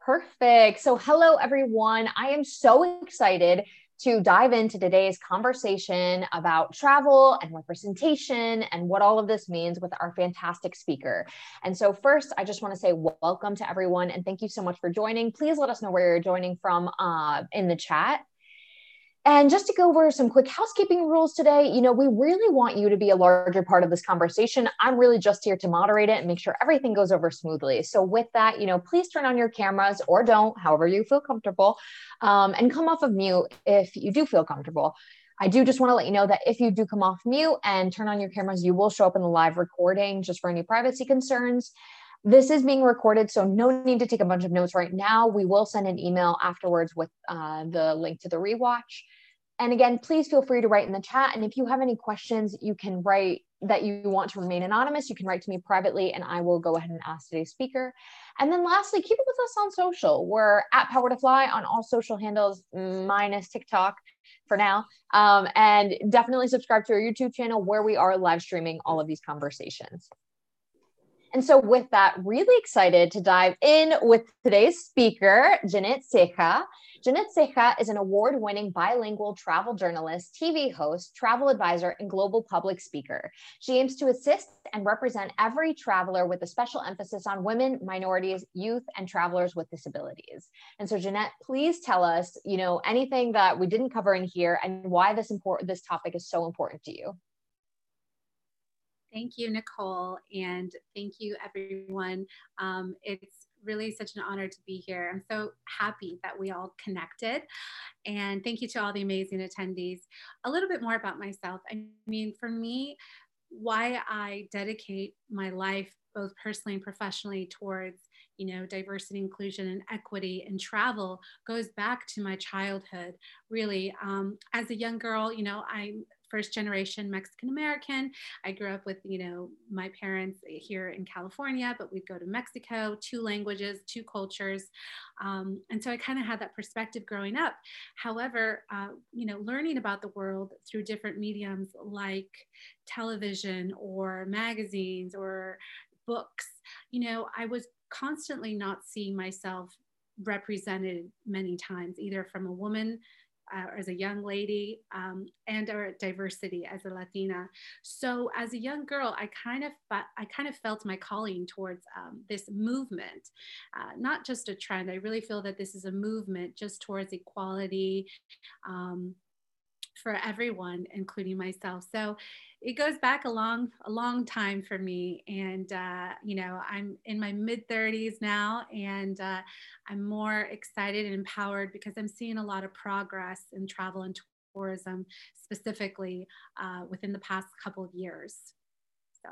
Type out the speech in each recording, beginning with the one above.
Perfect. So, hello, everyone. I am so excited to dive into today's conversation about travel and representation and what all of this means with our fantastic speaker. And so, first, I just want to say welcome to everyone and thank you so much for joining. Please let us know where you're joining from uh, in the chat. And just to go over some quick housekeeping rules today, you know, we really want you to be a larger part of this conversation. I'm really just here to moderate it and make sure everything goes over smoothly. So, with that, you know, please turn on your cameras or don't, however you feel comfortable, um, and come off of mute if you do feel comfortable. I do just want to let you know that if you do come off mute and turn on your cameras, you will show up in the live recording just for any privacy concerns. This is being recorded, so no need to take a bunch of notes right now. We will send an email afterwards with uh, the link to the rewatch. And again, please feel free to write in the chat. And if you have any questions, you can write that you want to remain anonymous. You can write to me privately and I will go ahead and ask today's speaker. And then lastly, keep it with us on social. We're at Power to Fly on all social handles, minus TikTok for now. Um, and definitely subscribe to our YouTube channel where we are live streaming all of these conversations. And so, with that, really excited to dive in with today's speaker, Jeannette Ceja. Jeannette Ceja is an award winning bilingual travel journalist, TV host, travel advisor, and global public speaker. She aims to assist and represent every traveler with a special emphasis on women, minorities, youth, and travelers with disabilities. And so, Jeannette, please tell us, you know, anything that we didn't cover in here and why this important this topic is so important to you. Thank you, Nicole, and thank you, everyone. Um, it's really such an honor to be here. I'm so happy that we all connected. And thank you to all the amazing attendees. A little bit more about myself. I mean, for me, why I dedicate my life, both personally and professionally, towards you know diversity inclusion and equity and travel goes back to my childhood really um, as a young girl you know i'm first generation Mexican American. I grew up with, you know, my parents here in California, but we'd go to Mexico, two languages, two cultures. Um, and so I kind of had that perspective growing up. However, uh, you know, learning about the world through different mediums like television or magazines or books, you know, I was constantly not seeing myself represented many times, either from a woman uh, as a young lady um, and our diversity as a Latina. So as a young girl, I kind of I kind of felt my calling towards um, this movement, uh, not just a trend. I really feel that this is a movement just towards equality. Um, for everyone, including myself. So it goes back a long, a long time for me. And, uh, you know, I'm in my mid 30s now, and uh, I'm more excited and empowered because I'm seeing a lot of progress in travel and tourism, specifically uh, within the past couple of years. So.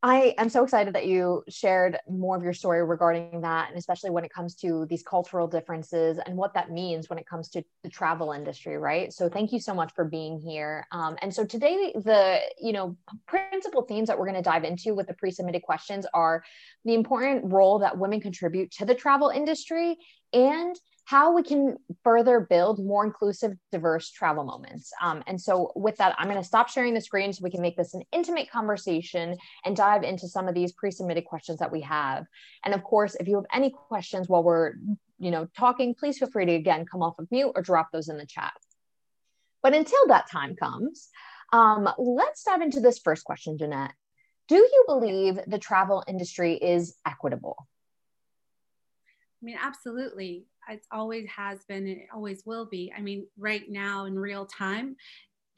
I am so excited that you shared more of your story regarding that, and especially when it comes to these cultural differences and what that means when it comes to the travel industry, right? So, thank you so much for being here. Um, and so today, the you know principal themes that we're going to dive into with the pre-submitted questions are the important role that women contribute to the travel industry and how we can further build more inclusive, diverse travel moments. Um, and so, with that, I'm going to stop sharing the screen so we can make this an intimate conversation and dive into some of these pre-submitted questions that we have. And of course, if you have any questions while we're, you know, talking, please feel free to again come off of mute or drop those in the chat. But until that time comes, um, let's dive into this first question, Jeannette. Do you believe the travel industry is equitable? I mean, absolutely it always has been and it always will be. I mean, right now in real time,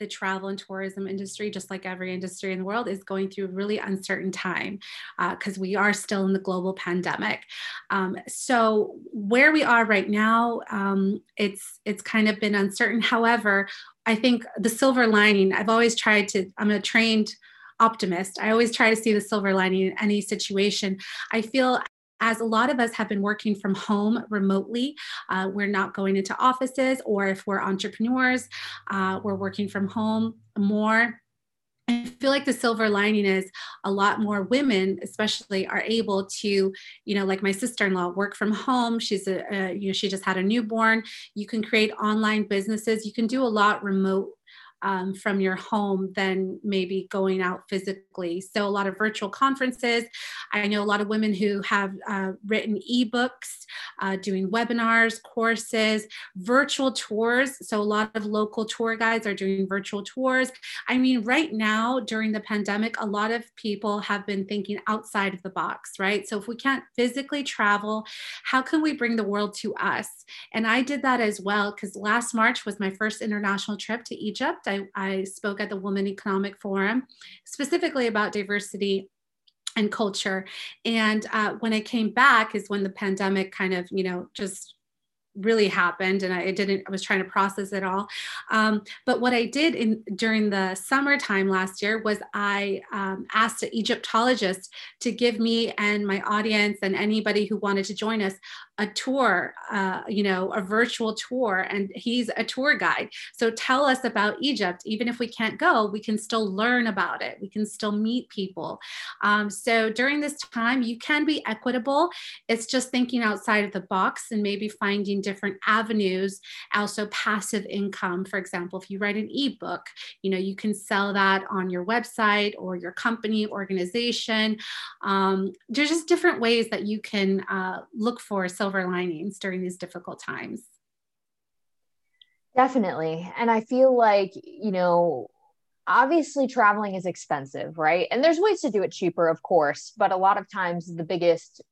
the travel and tourism industry, just like every industry in the world, is going through a really uncertain time because uh, we are still in the global pandemic. Um, so where we are right now, um, it's it's kind of been uncertain. However, I think the silver lining. I've always tried to. I'm a trained optimist. I always try to see the silver lining in any situation. I feel as a lot of us have been working from home remotely, uh, we're not going into offices, or if we're entrepreneurs, uh, we're working from home more. I feel like the silver lining is a lot more women, especially, are able to, you know, like my sister-in-law, work from home. She's a, a, you know, she just had a newborn. You can create online businesses. You can do a lot remote um, from your home than maybe going out physically. So, a lot of virtual conferences. I know a lot of women who have uh, written ebooks, uh, doing webinars, courses, virtual tours. So, a lot of local tour guides are doing virtual tours. I mean, right now during the pandemic, a lot of people have been thinking outside of the box, right? So, if we can't physically travel, how can we bring the world to us? And I did that as well because last March was my first international trip to Egypt. I, I spoke at the Women Economic Forum specifically about diversity and culture. And uh, when I came back is when the pandemic kind of, you know, just really happened and I didn't I was trying to process it all um, but what I did in during the summertime last year was I um, asked an Egyptologist to give me and my audience and anybody who wanted to join us a tour, uh, you know, a virtual tour, and he's a tour guide. So tell us about Egypt. Even if we can't go, we can still learn about it. We can still meet people. Um, so during this time, you can be equitable. It's just thinking outside of the box and maybe finding different avenues. Also, passive income. For example, if you write an ebook, you know, you can sell that on your website or your company organization. Um, there's just different ways that you can uh, look for silver linings during these difficult times. Definitely. And I feel like, you know, obviously traveling is expensive, right? And there's ways to do it cheaper, of course, but a lot of times the biggest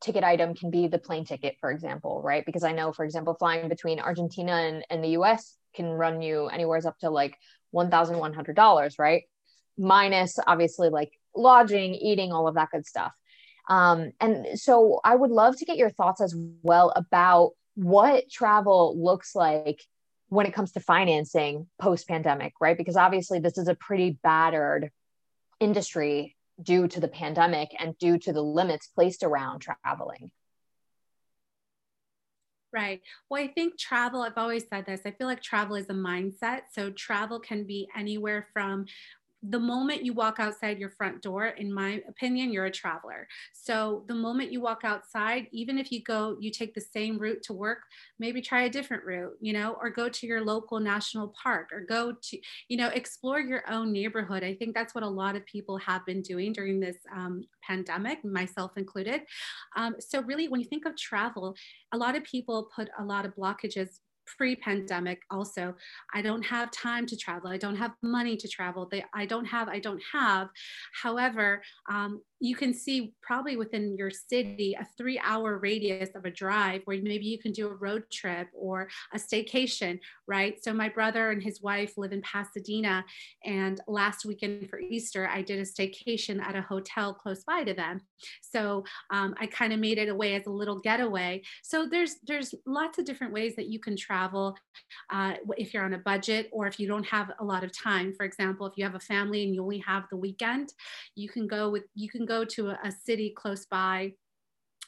ticket item can be the plane ticket, for example, right? Because I know, for example, flying between Argentina and, and the US can run you anywhere up to like $1,100, right? Minus obviously like lodging, eating, all of that good stuff. Um, and so I would love to get your thoughts as well about what travel looks like when it comes to financing post pandemic, right? Because obviously, this is a pretty battered industry due to the pandemic and due to the limits placed around traveling. Right. Well, I think travel, I've always said this, I feel like travel is a mindset. So, travel can be anywhere from the moment you walk outside your front door, in my opinion, you're a traveler. So the moment you walk outside, even if you go, you take the same route to work, maybe try a different route, you know, or go to your local national park or go to, you know, explore your own neighborhood. I think that's what a lot of people have been doing during this um, pandemic, myself included. Um, so really, when you think of travel, a lot of people put a lot of blockages pre-pandemic also i don't have time to travel i don't have money to travel they, i don't have i don't have. However um, you can see probably within your city a three hour radius of a drive where maybe you can do a road trip or a staycation, right? So, my brother and his wife live in Pasadena. And last weekend for Easter, I did a staycation at a hotel close by to them. So, um, I kind of made it away as a little getaway. So, there's, there's lots of different ways that you can travel uh, if you're on a budget or if you don't have a lot of time. For example, if you have a family and you only have the weekend, you can go with, you can go to a, city close by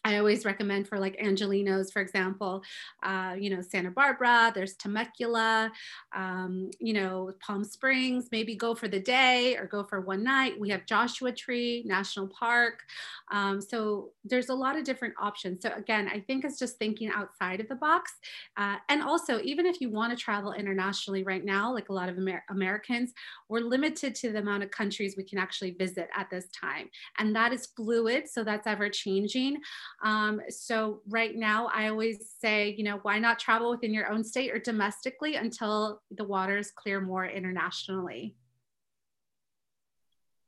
I always recommend for like Angelenos, for example, uh, you know, Santa Barbara, there's Temecula, um, you know, Palm Springs, maybe go for the day or go for one night. We have Joshua Tree National Park. Um, so there's a lot of different options. So again, I think it's just thinking outside of the box. Uh, and also, even if you want to travel internationally right now, like a lot of Amer Americans, we're limited to the amount of countries we can actually visit at this time. And that is fluid. So that's ever changing. Um, so right now, I always say, you know, why not travel within your own state or domestically until the waters clear more internationally?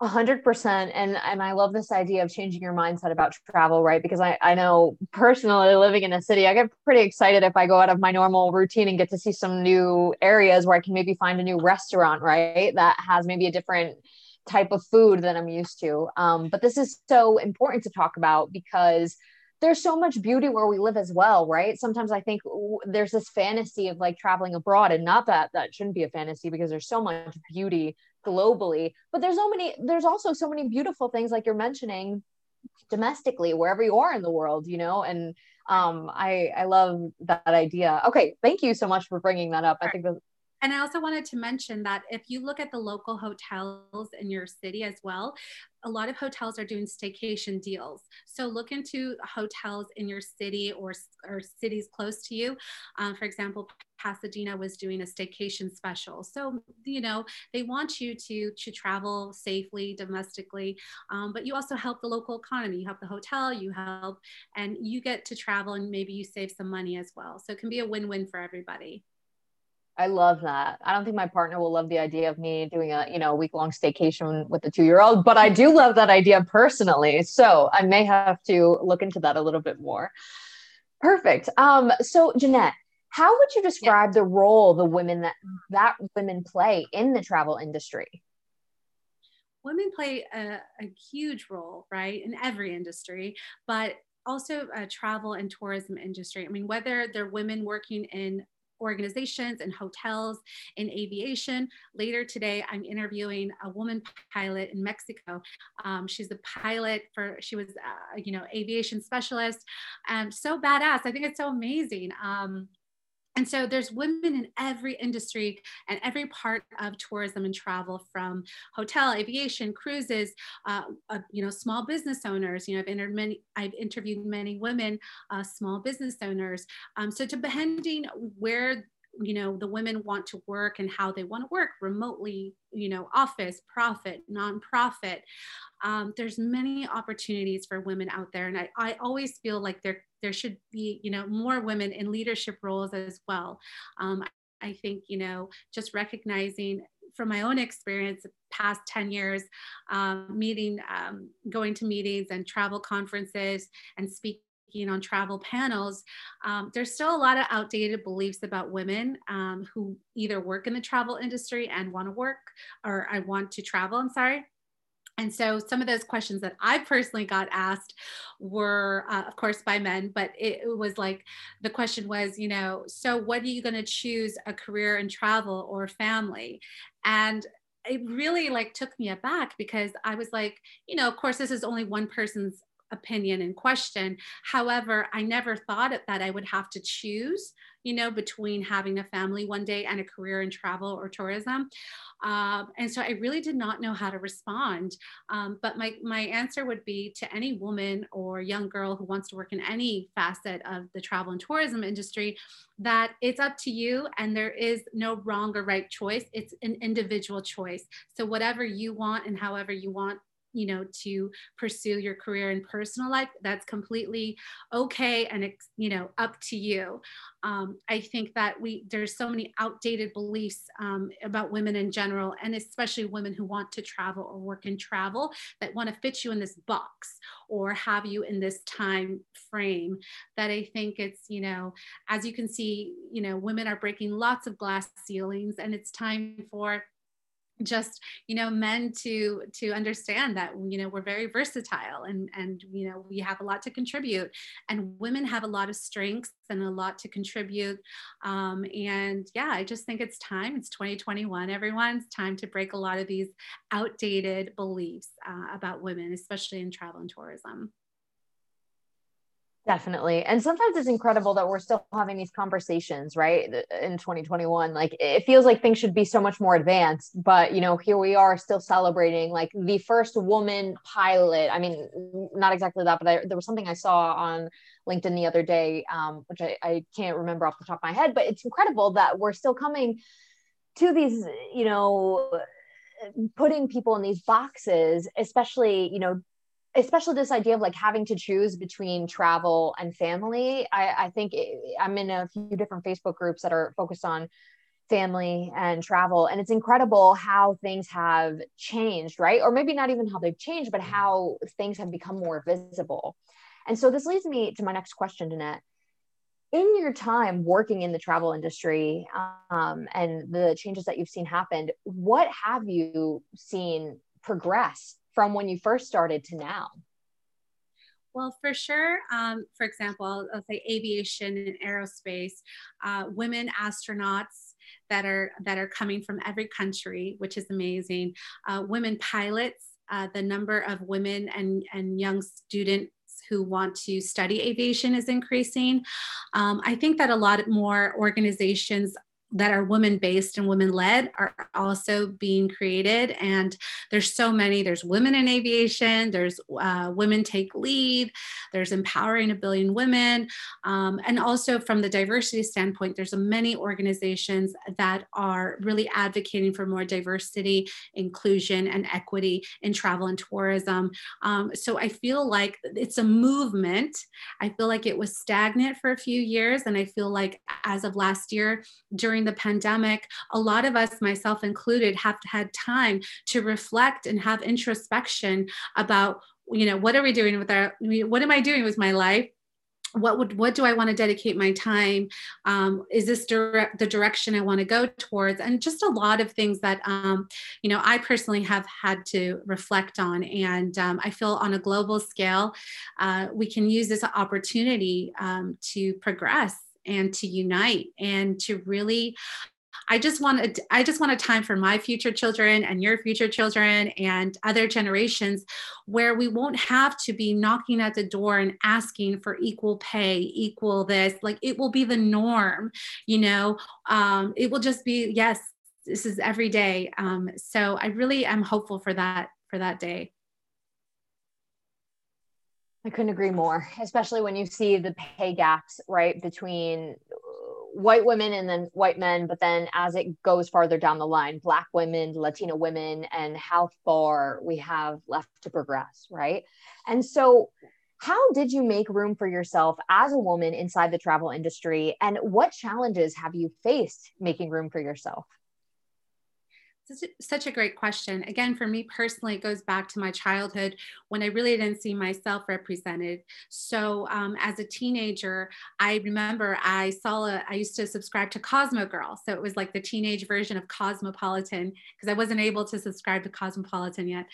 A hundred percent. And and I love this idea of changing your mindset about travel, right? Because I, I know personally living in a city, I get pretty excited if I go out of my normal routine and get to see some new areas where I can maybe find a new restaurant, right? That has maybe a different type of food that I'm used to. Um, but this is so important to talk about because there's so much beauty where we live as well, right? Sometimes I think there's this fantasy of like traveling abroad, and not that that shouldn't be a fantasy because there's so much beauty globally, but there's so many, there's also so many beautiful things like you're mentioning domestically wherever you are in the world, you know, and um, I I love that idea. Okay, thank you so much for bringing that up. I think that and I also wanted to mention that if you look at the local hotels in your city as well, a lot of hotels are doing staycation deals. So look into hotels in your city or, or cities close to you. Um, for example, Pasadena was doing a staycation special. So, you know, they want you to, to travel safely domestically, um, but you also help the local economy. You help the hotel, you help, and you get to travel and maybe you save some money as well. So it can be a win-win for everybody. I love that. I don't think my partner will love the idea of me doing a, you know, week long staycation with a two year old, but I do love that idea personally. So I may have to look into that a little bit more. Perfect. Um, so Jeannette, how would you describe yeah. the role the women that that women play in the travel industry? Women play a, a huge role, right, in every industry, but also uh, travel and tourism industry. I mean, whether they're women working in organizations and hotels in aviation. Later today, I'm interviewing a woman pilot in Mexico. Um, she's a pilot for, she was, uh, you know, aviation specialist. and so badass. I think it's so amazing. Um, and so there's women in every industry and every part of tourism and travel from hotel, aviation, cruises, uh, uh, you know, small business owners. You know, I've, interviewed many, I've interviewed many women, uh, small business owners. Um, so depending where you know the women want to work and how they want to work remotely you know office profit nonprofit. Um, there's many opportunities for women out there and I, I always feel like there there should be you know more women in leadership roles as well. Um, i think you know just recognizing from my own experience past 10 years um, meeting um, going to meetings and travel conferences and speaking on travel panels, um, there's still a lot of outdated beliefs about women um, who either work in the travel industry and want to work or I want to travel, I'm sorry. And so some of those questions that I personally got asked were, uh, of course, by men, but it, it, was like the question was, you know, so what are you going to choose a career in travel or family? And it really like took me aback because I was like, you know, of course, this is only one person's opinion and question. However, I never thought that I would have to choose, you know, between having a family one day and a career in travel or tourism. Um, and so I really did not know how to respond. Um, but my, my answer would be to any woman or young girl who wants to work in any facet of the travel and tourism industry that it's up to you and there is no wrong or right choice. It's an individual choice. So whatever you want and however you want you know to pursue your career and personal life that's completely okay and it's you know up to you. Um, i think that we there's so many outdated beliefs um, about women in general and especially women who want to travel or work in travel that want to fit you in this box or have you in this time frame that i think it's you know as you can see you know women are breaking lots of glass ceilings and it's time for just you know men to to understand that you know we're very versatile and and you know we have a lot to contribute. And women have a lot of strengths and a lot to contribute. Um, and yeah i just think it's time. It's 2021 everyone. It's time to break a lot of these outdated beliefs uh, about women especially in travel and tourism Definitely. And sometimes it's incredible that we're still having these conversations, right? In 2021. Like it feels like things should be so much more advanced, but you know, here we are still celebrating like the first woman pilot. I mean, not exactly that, but I, there was something I saw on LinkedIn the other day, um, which I, I can't remember off the top of my head, but it's incredible that we're still coming to these, you know, putting people in these boxes, especially, you know, especially this idea of like having to choose between travel and family i, I think it, i'm in a few different facebook groups that are focused on family and travel and it's incredible how things have changed right or maybe not even how they've changed but how things have become more visible and so this leads me to my next question Jeannette. in your time working in the travel industry um, and the changes that you've seen happened what have you seen progress from when you first started to now? Well, for sure. Um, for example, I'll, I'll, say aviation and aerospace, uh, women astronauts that are that are coming from every country, which is amazing. Uh, women pilots, uh, the number of women and and young students who want to study aviation is increasing. Um, I think that a lot more organizations that are women based and women led are also being created. And there's so many there's women in aviation there's uh, women take lead there's empowering a billion women. Um, and also from the diversity standpoint there's many organizations that are really advocating for more diversity inclusion and equity in travel and tourism. Um, so i feel like it's a movement. I feel like it was stagnant for a few years and i feel like as of last year during during the pandemic, a lot of us, myself included, have had time to reflect and have introspection about, you know, what are we doing with our, what am I doing with my life? what would what do i want to dedicate my time? Um, is this direct the direction i want to go towards? And just a lot of things that um, you know i personally have had to reflect on. And um, i feel on a global scale uh, we can use this opportunity um, to progress and to unite and to really I just want a, I just want a time for my future children and your future children and other generations where we won't have to be knocking at the door and asking for equal pay, equal this. Like it will be the norm, you know. Um, it will just be yes, this is every day. Um, so I really am hopeful for that for that day. I couldn't agree more, especially when you see the pay gaps, right, between uh, white women and then white men, but then as it goes farther down the line, black women, Latina women, and how far we have left to progress, right? And so, how did you make room for yourself as a woman inside the travel industry? And what challenges have you faced making room for yourself? Such a great question. Again, for me personally, it goes back to my childhood when I really didn't see myself represented. So, um, as a teenager, I remember I saw a, I used to subscribe to Cosmo Girl. So it was like the teenage version of Cosmopolitan because I wasn't able to subscribe to Cosmopolitan yet.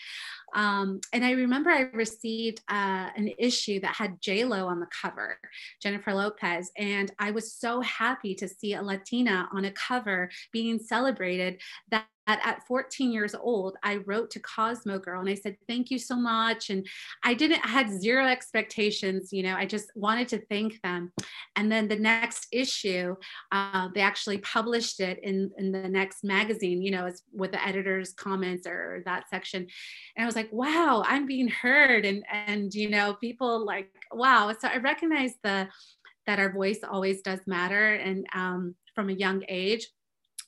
Um, and I remember I received uh, an issue that had J Lo on the cover, Jennifer Lopez, and I was so happy to see a Latina on a cover being celebrated that at 14 years old, I wrote to Cosmo Girl and I said, Thank you so much. And I didn't, I had zero expectations, you know, I just wanted to thank them. And then the next issue, uh, they actually published it in, in the next magazine, you know, with the editor's comments or that section. And I was like, wow, I'm being heard. And, and, you know, people like, wow. So I recognize the, that our voice always does matter. And um, from a young age,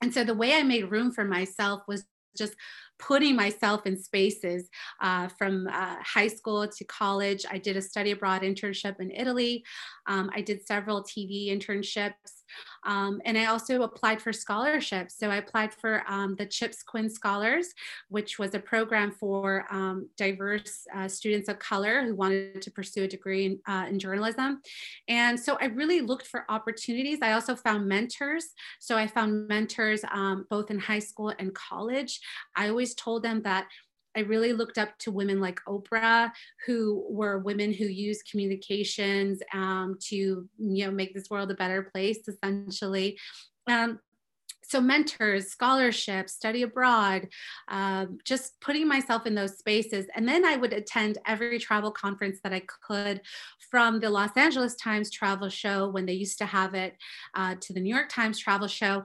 and so the way I made room for myself was just putting myself in spaces uh, from uh, high school to college. I did a study abroad internship in Italy. Um, I did several TV internships. Um, and I also applied for scholarships. So I applied for um, the CHIPS Quinn Scholars, which was a program for um, diverse uh, students of color who wanted to pursue a degree in, uh, in journalism. And so I really looked for opportunities. I also found mentors. So I found mentors um, both in high school and college. I always told them that I really looked up to women like Oprah, who were women who used communications um, to, you know, make this world a better place, essentially. Um, so mentors scholarships study abroad um, just putting myself in those spaces and then i would attend every travel conference that i could from the los angeles times travel show when they used to have it uh, to the new york times travel show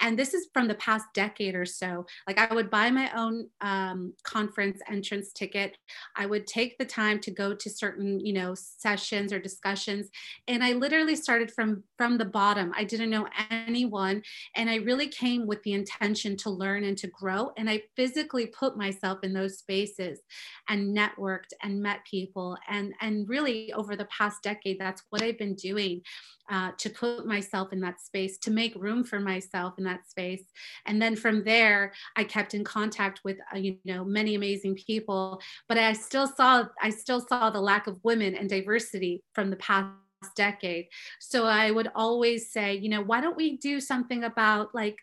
and this is from the past decade or so. Like i would buy my own um, conference entrance ticket. I would take the time to go to certain you know sessions or discussions. And i literally started from from the bottom. I didn't know anyone. And i really came with the intention to learn and to grow. And i physically put myself in those spaces and networked and met people. And and really over the past decade that's what i've been doing uh, to put myself in that space, to make room for myself in that space. And then from there, I kept in contact with, uh, you know, many amazing people, but I still saw, I still saw the lack of women and diversity from the past decade. So I would always say, you know, why don't we do something about like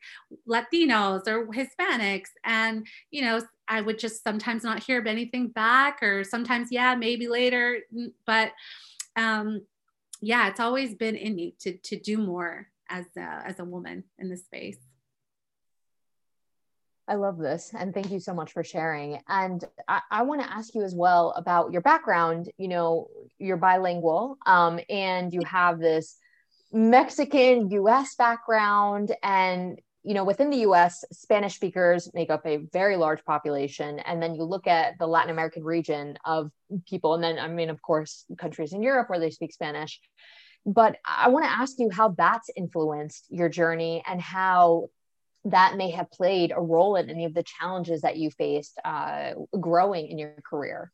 Latinos or Hispanics? And, you know, I would just sometimes not hear anything back, or sometimes, yeah, maybe later. But um, yeah, it's always been in me to to do more as a, as a woman in this space. I love this. And thank you so much for sharing. And I, I want to ask you as well about your background. You know, you're bilingual um, and you have this Mexican US background and you know within the US Spanish speakers make up a very large population and then you look at the Latin American region of people and then I mean of course countries in Europe where they speak Spanish but I want to ask you how that's influenced your journey and how that may have played a role in any of the challenges that you faced uh, growing in your career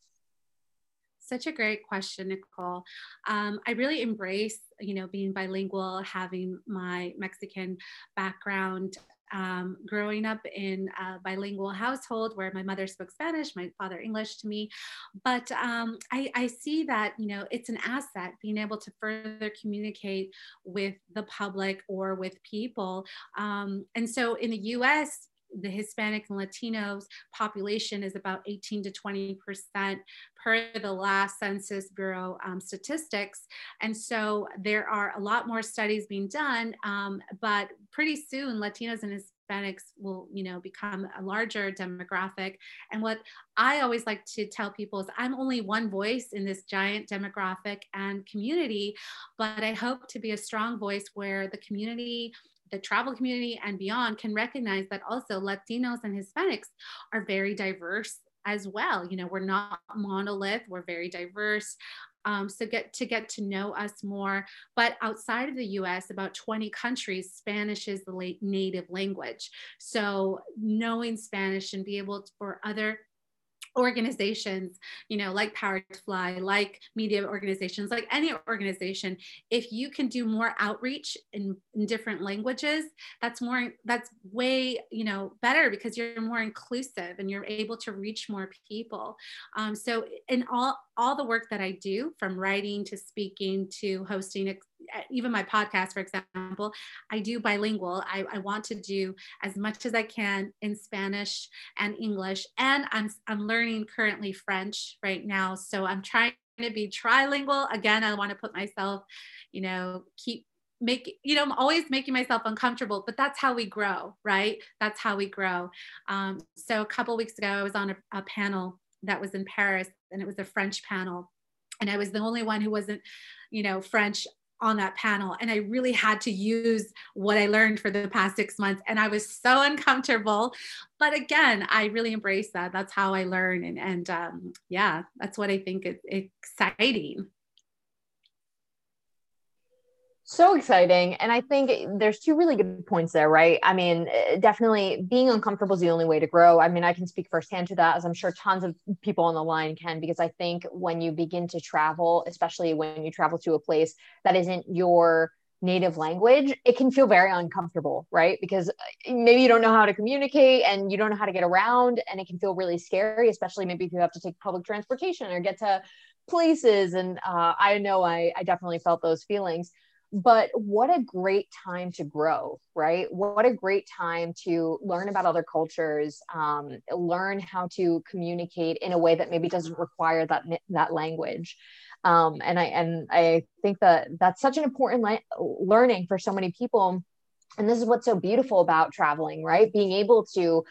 such a great question, Nicole. Um, I really embrace, you know, being bilingual, having my Mexican background. Um, growing up in a bilingual household where my mother spoke Spanish, my father English to me, but um, I, I see that you know it's an asset being able to further communicate with the public or with people. Um, and so in the U.S., the Hispanic and Latinos population is about 18 to 20 percent per the last Census Bureau um, statistics. And so there are a lot more studies being done, um, but pretty soon Latinos and Hispanics will, you know, become a larger demographic. And what I always like to tell people is I'm only one voice in this giant demographic and community, but I hope to be a strong voice where the community the travel community and beyond can recognize that also Latinos and Hispanics are very diverse as well. You know, we're not monolith, we're very diverse. Um, so get to get to know us more. But outside of the US, about 20 countries, Spanish is the native language. So knowing Spanish and be able to, for other organizations, you know, like Power to Fly, like media organizations, like any organization, if you can do more outreach in, in, different languages, that's more, that's way, you know, better because you're more inclusive and you're able to reach more people. Um, so in all, all the work that I do from writing to speaking to hosting even my podcast, for example, I do bilingual. I, I, want to do as much as I can in Spanish and English. And I'm, I'm learning currently French right now. So I'm trying to be trilingual. Again, I want to put myself, you know, keep make you know i'm always making myself uncomfortable but that's how we grow right that's how we grow um, so a couple weeks ago i was on a, a panel that was in paris and it was a french panel and i was the only one who wasn't you know french on that panel and i really had to use what i learned for the past six months and i was so uncomfortable. But again i really embrace that. That's how i learn and, and um, yeah that's what i think is exciting so exciting. And I think there's two really good points there, right? I mean, eh, definitely being uncomfortable is the only way to grow. I mean, I can speak firsthand to that, as I'm sure tons of people on the line can, because I think when you begin to travel, especially when you travel to a place that isn't your native language, it can feel very uncomfortable, right? Because eh, maybe you don't know how to communicate and you don't know how to get around, and it can feel really scary, especially maybe if you have to take public transportation or get to places. And uh, I know I, I definitely felt those feelings but what a great time to grow right? What a great time to learn about other cultures um, learn how to communicate in a way that maybe doesn't require that that language. Um, and i and i think that that's such an important le- learning for so many people. And this is what's so beautiful about traveling right? Being able to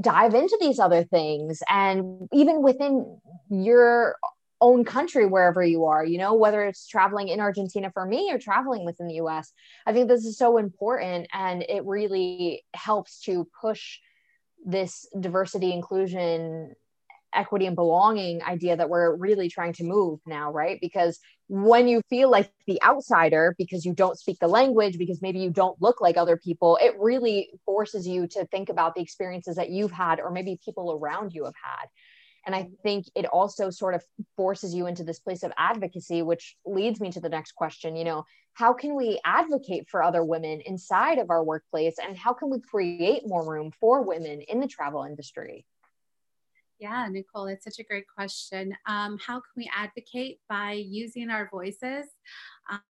dive into these other things and even within your own country wherever you are you know whether it's traveling in argentina for me or traveling within the us i think this is so important and it really helps to push this diversity inclusion equity and belonging idea that we're really trying to move now right? Because when you feel like the outsider because you don't speak the language because maybe you don't look like other people it really forces you to think about the experiences that you've had or maybe people around you have had and I think it also sort of forces you into this place of advocacy, which leads me to the next question. You know, how can we advocate for other women inside of our workplace? And how can we create more room for women in the travel industry? Yeah, Nicole, that's such a great question. Um, how can we advocate by using our voices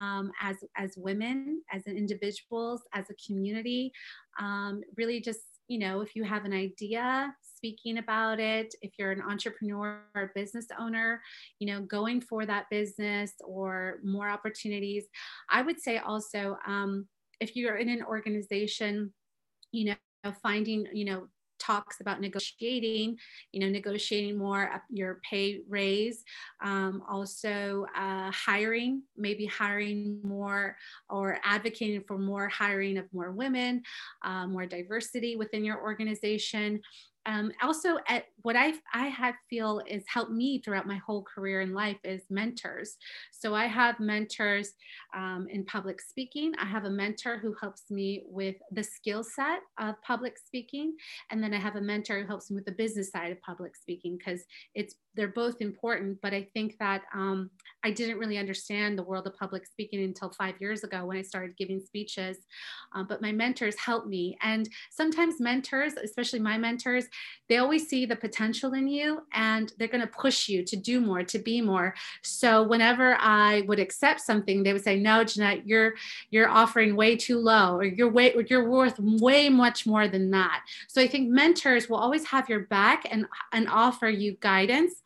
um, as as women, as individuals, as a community? Um, really, just you know, if you have an idea, speaking about it. If you're an entrepreneur or business owner, you know, going for that business or more opportunities. I would say also, um, if you're in an organization, you know, finding, you know, talks about negotiating, you know, negotiating more your pay raise, um, also uh, hiring, maybe hiring more or advocating for more hiring of more women, uh, more diversity within your organization um, also at what I I have feel is helped me throughout my whole career in life is mentors. So I have mentors um, in public speaking. I have a mentor who helps me with the skill set of public speaking, and then I have a mentor who helps me with the business side of public speaking because it's they're both important. But I think that um, I didn't really understand the world of public speaking until five years ago when I started giving speeches. Um, but my mentors helped me, and sometimes mentors, especially my mentors they always see the potential in you and they're going to push you to do more, to be more. So whenever I would accept something, they would say, "No, Jeannette, you're you're offering way too low, or you're way you're worth way much more than that." So I think mentors will always have your back and and offer you guidance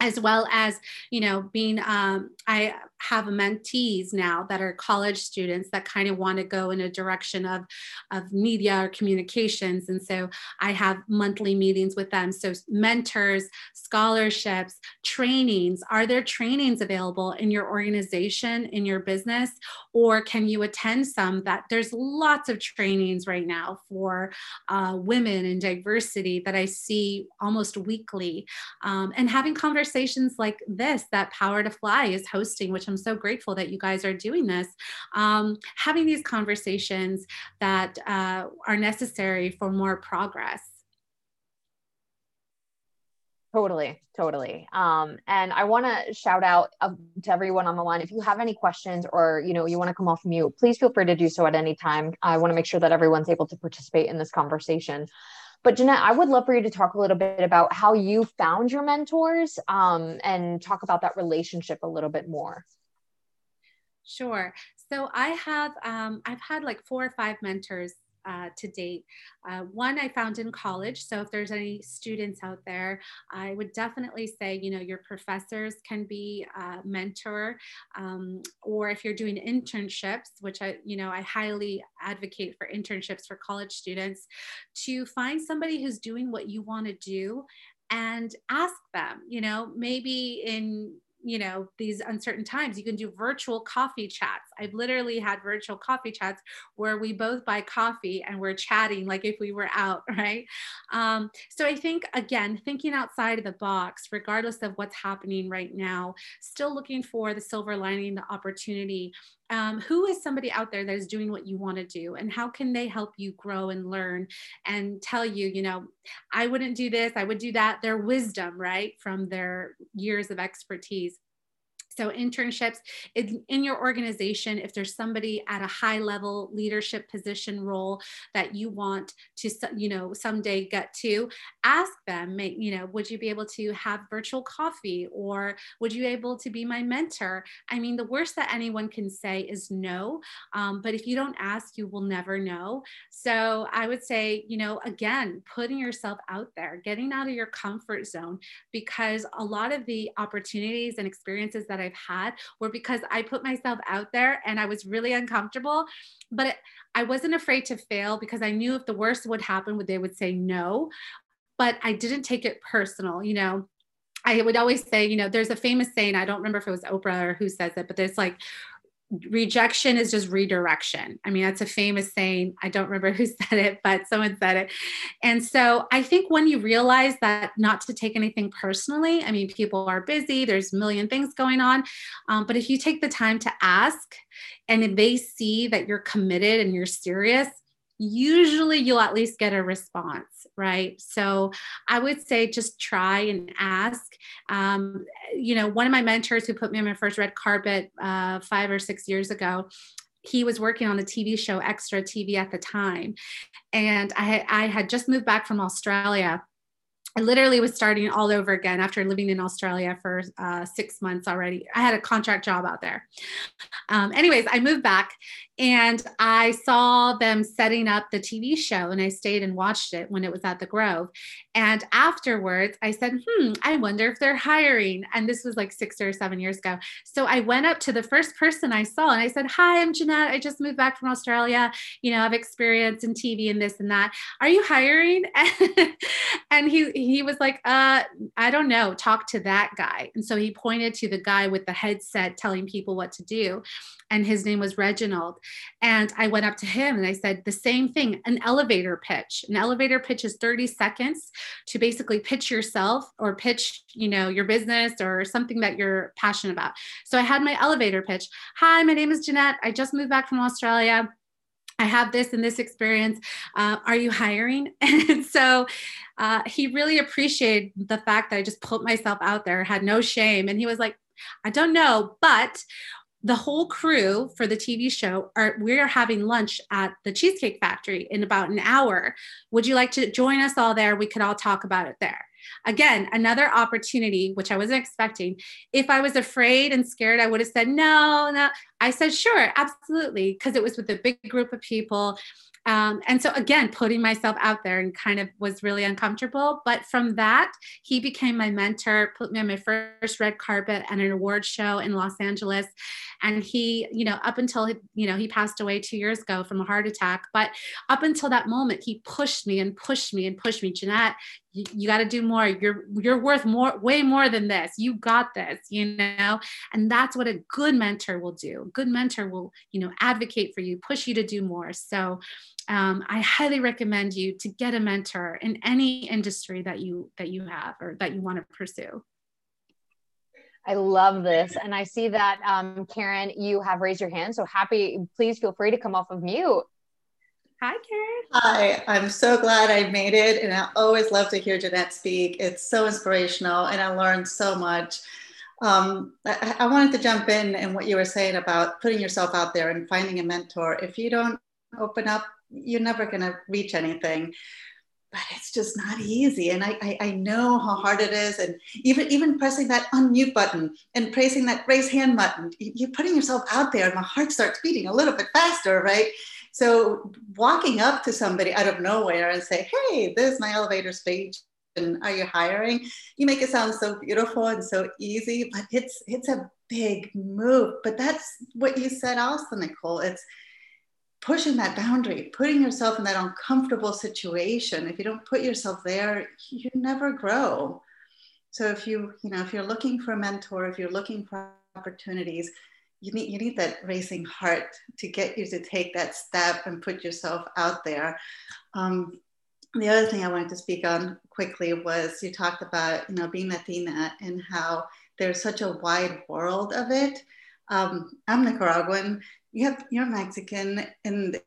as well as you know being um, i have mentees now that are college students that kind of want to go in a direction of of media or communications. And so i have monthly meetings with them. So mentors scholarships trainings are there trainings available in your organization in your business? Or can you attend some that there's lots of trainings right now for uh, women and diversity that i see almost weekly. Um, and having conversations like this that power to fly is hosting which i'm so grateful that you guys are doing this um, having these conversations that uh, are necessary for more progress Totally, totally. Um, and I want to shout out uh, to everyone on the line. If you have any questions or you know you want to come off mute, please feel free to do so at any time. I want to make sure that everyone's able to participate in this conversation. But Jeannette, I would love for you to talk a little bit about how you found your mentors um, and talk about that relationship a little bit more. Sure. So I have um, I've had like four or five mentors uh, to date. Uh, one I found in college. So if there's any students out there, I would definitely say, you know, your professors can be a mentor, um, or if you're doing internships, which I, you know, I highly advocate for internships for college students, to find somebody who's doing what you want to do and ask them, you know, maybe in you know these uncertain times. You can do virtual coffee chats. I've literally had virtual coffee chats where we both buy coffee and we're chatting like if we were out right? Um, so i think again thinking outside of the box regardless of what's happening right now still looking for the silver lining the opportunity um, who is somebody out there that is doing what you want to do? And how can they help you grow and learn and tell you you know i wouldn't do this i would do that. Their wisdom right from their years of expertise so internships in, in, your organization, if there's somebody at a high level leadership position role that you want to, you know, someday get to, ask them, you know, would you be able to have virtual coffee or would you be able to be my mentor? I mean, the worst that anyone can say is no. Um, but if you don't ask, you will never know. So I would say, you know, again, putting yourself out there, getting out of your comfort zone, because a lot of the opportunities and experiences that I've had were because I put myself out there and I was really uncomfortable. But it, I wasn't afraid to fail because I knew if the worst would happen, they would say no. But I didn't take it personal, you know. I would always say, you know, there's a famous saying, I don't remember if it was Oprah or who says it, but there's like rejection is just redirection. I mean, that's a famous saying. I don't remember who said it, but someone said it. And so I think when you realize that not to take anything personally, I mean, people are busy, there's a million things going on. Um, but if you take the time to ask and if they see that you're committed and you're serious, usually you'll at least get a response, right? So I would say just try and ask. Um, you know, one of my mentors who put me on my first red carpet uh, five or six years ago, he was working on the TV show Extra TV at the time. And I, I had just moved back from Australia I literally was starting all over again after living in Australia for uh, six months already. I had a contract job out there. Um, anyways, I moved back And I saw them setting up the TV show and I stayed and watched it when it was at the Grove. And afterwards, I said, hmm, I wonder if they're hiring. And this was like six or seven years ago. So I went up to the first person I saw and I said, Hi, I'm Jeannette. I just moved back from Australia. You know, I've experience in TV and this and that. Are you hiring? and he he was like, uh, I don't know. Talk to that guy. And so he pointed to the guy with the headset telling people what to do. And his name was Reginald. And I went up to him and I said the same thing an elevator pitch. An elevator pitch is 30 seconds to basically pitch yourself or pitch, you know, your business or something that you're passionate about. So I had my elevator pitch. Hi, my name is Jeannette. I just moved back from Australia. I have this and this experience. Uh, are you hiring? and so uh, he really appreciated the fact that I just put myself out there, had no shame. And he was like, I don't know, but the whole crew for the TV show are we are having lunch at the Cheesecake Factory in about an hour. Would you like to join us all there? We could all talk about it there. Again, another opportunity which I wasn't expecting. If I was afraid and scared, I would have said no, no. I said sure, absolutely, because it was with a big group of people. Um, and so again, putting myself out there and kind of was really uncomfortable. But from that, he became my mentor, put me on my first red carpet at an award show in Los Angeles. And he, you know, up until, you know, he passed away two years ago from a heart attack. But up until that moment, he pushed me and pushed me and pushed me. Jeannette, you, you got to do more you're you're worth more way more than this you got this you know and that's what a good mentor will do a good mentor will you know advocate for you push you to do more so um, i highly recommend you to get a mentor in any industry that you that you have or that you want to pursue I love this. And I see that, um, Karen, you have raised your hand. So happy, please feel free to come off of mute. Hi, Karen. Hi, I'm so glad I made it. And I always love to hear Jeannette speak. It's so inspirational, and I learned so much. Um, I, I, wanted to jump in and what you were saying about putting yourself out there and finding a mentor. If you don't open up, you're never going to reach anything. But it's just not easy, and I, I, I know how hard it is. And even even pressing that unmute button and pressing that raise hand button, you're putting yourself out there, and my heart starts beating a little bit faster, right? So walking up to somebody out of nowhere and say, hey, this is my elevator speech. And are you hiring? You make it sound so beautiful and so easy, but it's it's a big move. But that's what you said also, Nicole. It's pushing that boundary, putting yourself in that uncomfortable situation. If you don't put yourself there, you never grow. So if you, you know, if you're looking for a mentor, if you're looking for opportunities, you need you need that racing heart to get you to take that step and put yourself out there. Um, the other thing I wanted to speak on quickly was you talked about you know being Latina and how there's such a wide world of it. Um, I'm Nicaraguan. You have you're Mexican, and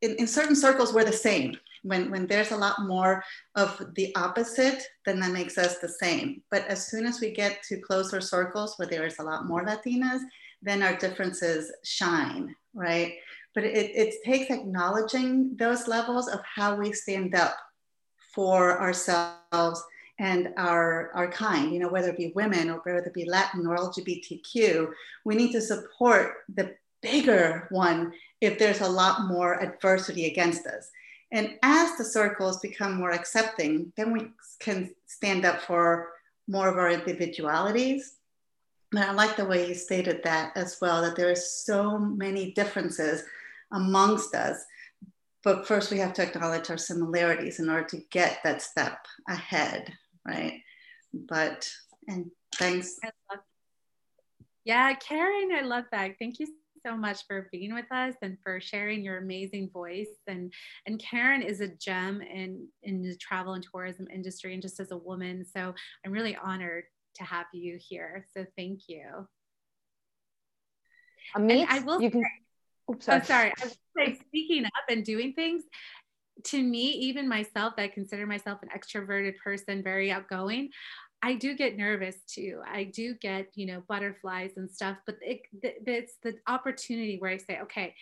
in, in certain circles we're the same. When when there's a lot more of the opposite, then that makes us the same. But as soon as we get to closer circles where there is a lot more Latinas, then our differences shine, right? But it, it takes acknowledging those levels of how we stand up for ourselves and our, our kind, you know, whether it be women or whether it be Latin or LGBTQ, we need to support the bigger one if there's a lot more adversity against us. And as the circles become more accepting, then we can stand up for more of our individualities but I like the way you stated that as well, that there are so many differences amongst us. But first, we have to acknowledge our similarities in order to get that step ahead, right? But, and thanks. Yeah, Karen, I love that. Thank you so much for being with us and for sharing your amazing voice and and Karen is a gem in in the travel and tourism industry and just as a woman so I'm really honored to have you here. So thank you. Amit, I will. You can. Oops, sorry. Oh, sorry. I will say, speaking up and doing things. To me, even myself, that I consider myself an extroverted person, very outgoing. I do get nervous too. I do get, you know, butterflies and stuff, but it, it's the opportunity where I say, okay,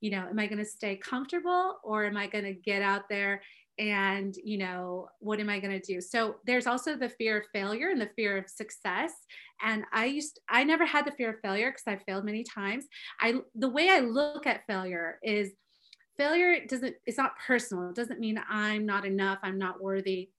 you know, am I going to stay comfortable or am I going to get out there and you know what am i going to do? So there's also the fear of failure and the fear of success. And i used i never had the fear of failure because i failed many times. I the way i look at failure is failure doesn't it's not personal. It doesn't mean i'm not enough i'm not worthy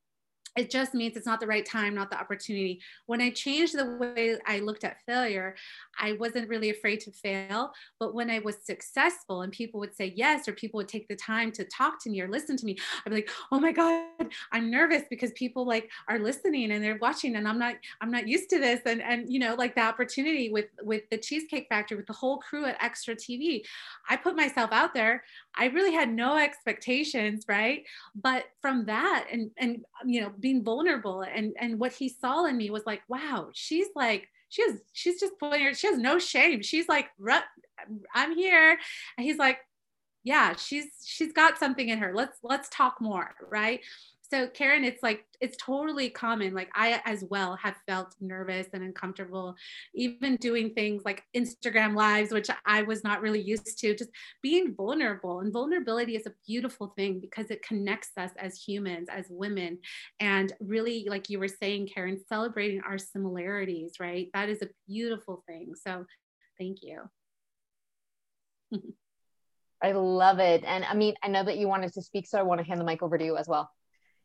it just means it's not the right time, not the opportunity. When I changed the way I looked at failure, I wasn't really afraid to fail. But when I was successful and people would say yes, or people would take the time to talk to me or listen to me, I'd be like, oh my God, I'm nervous because people like are listening and they're watching and I'm not, I'm not used to this. And, and, you know, like the opportunity with, with the Cheesecake Factory, with the whole crew at Extra TV, I put myself out there. I really had no expectations, right? But from that and, and, um, you know, being vulnerable and, and what he saw in me was like, wow, she's like, she has she's just her she has no shame. She's like i'm here. And he's like yeah she's she's got something in her. Let's let's talk more right so karen it's like it's totally common. Like i as well have felt nervous and uncomfortable even doing things like instagram lives which i was not really used to just being vulnerable. And vulnerability is a beautiful thing because it connects us as humans as women. And really like you were saying karen celebrating our similarities right? That is a beautiful thing. So thank you. I love it. And I mean, I know that you wanted to speak, so I want to hand the mic over to you as well.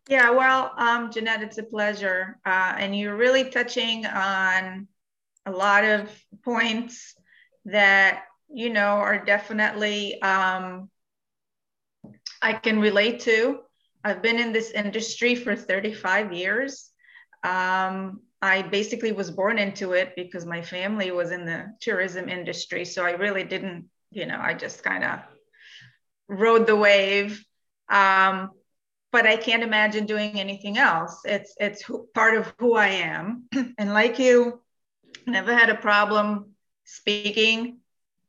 Yeah, well, um, Jeannette, it's a pleasure. Uh, and you're really touching on a lot of points that, you know, are definitely, um, I can relate to. I've been in this industry for 35 years. Um, I basically was born into it because my family was in the tourism industry. So I really didn't, you know, I just kind of rode the wave. Um, but I can't imagine doing anything else. It's it's part of who I am. and like you, never had a problem speaking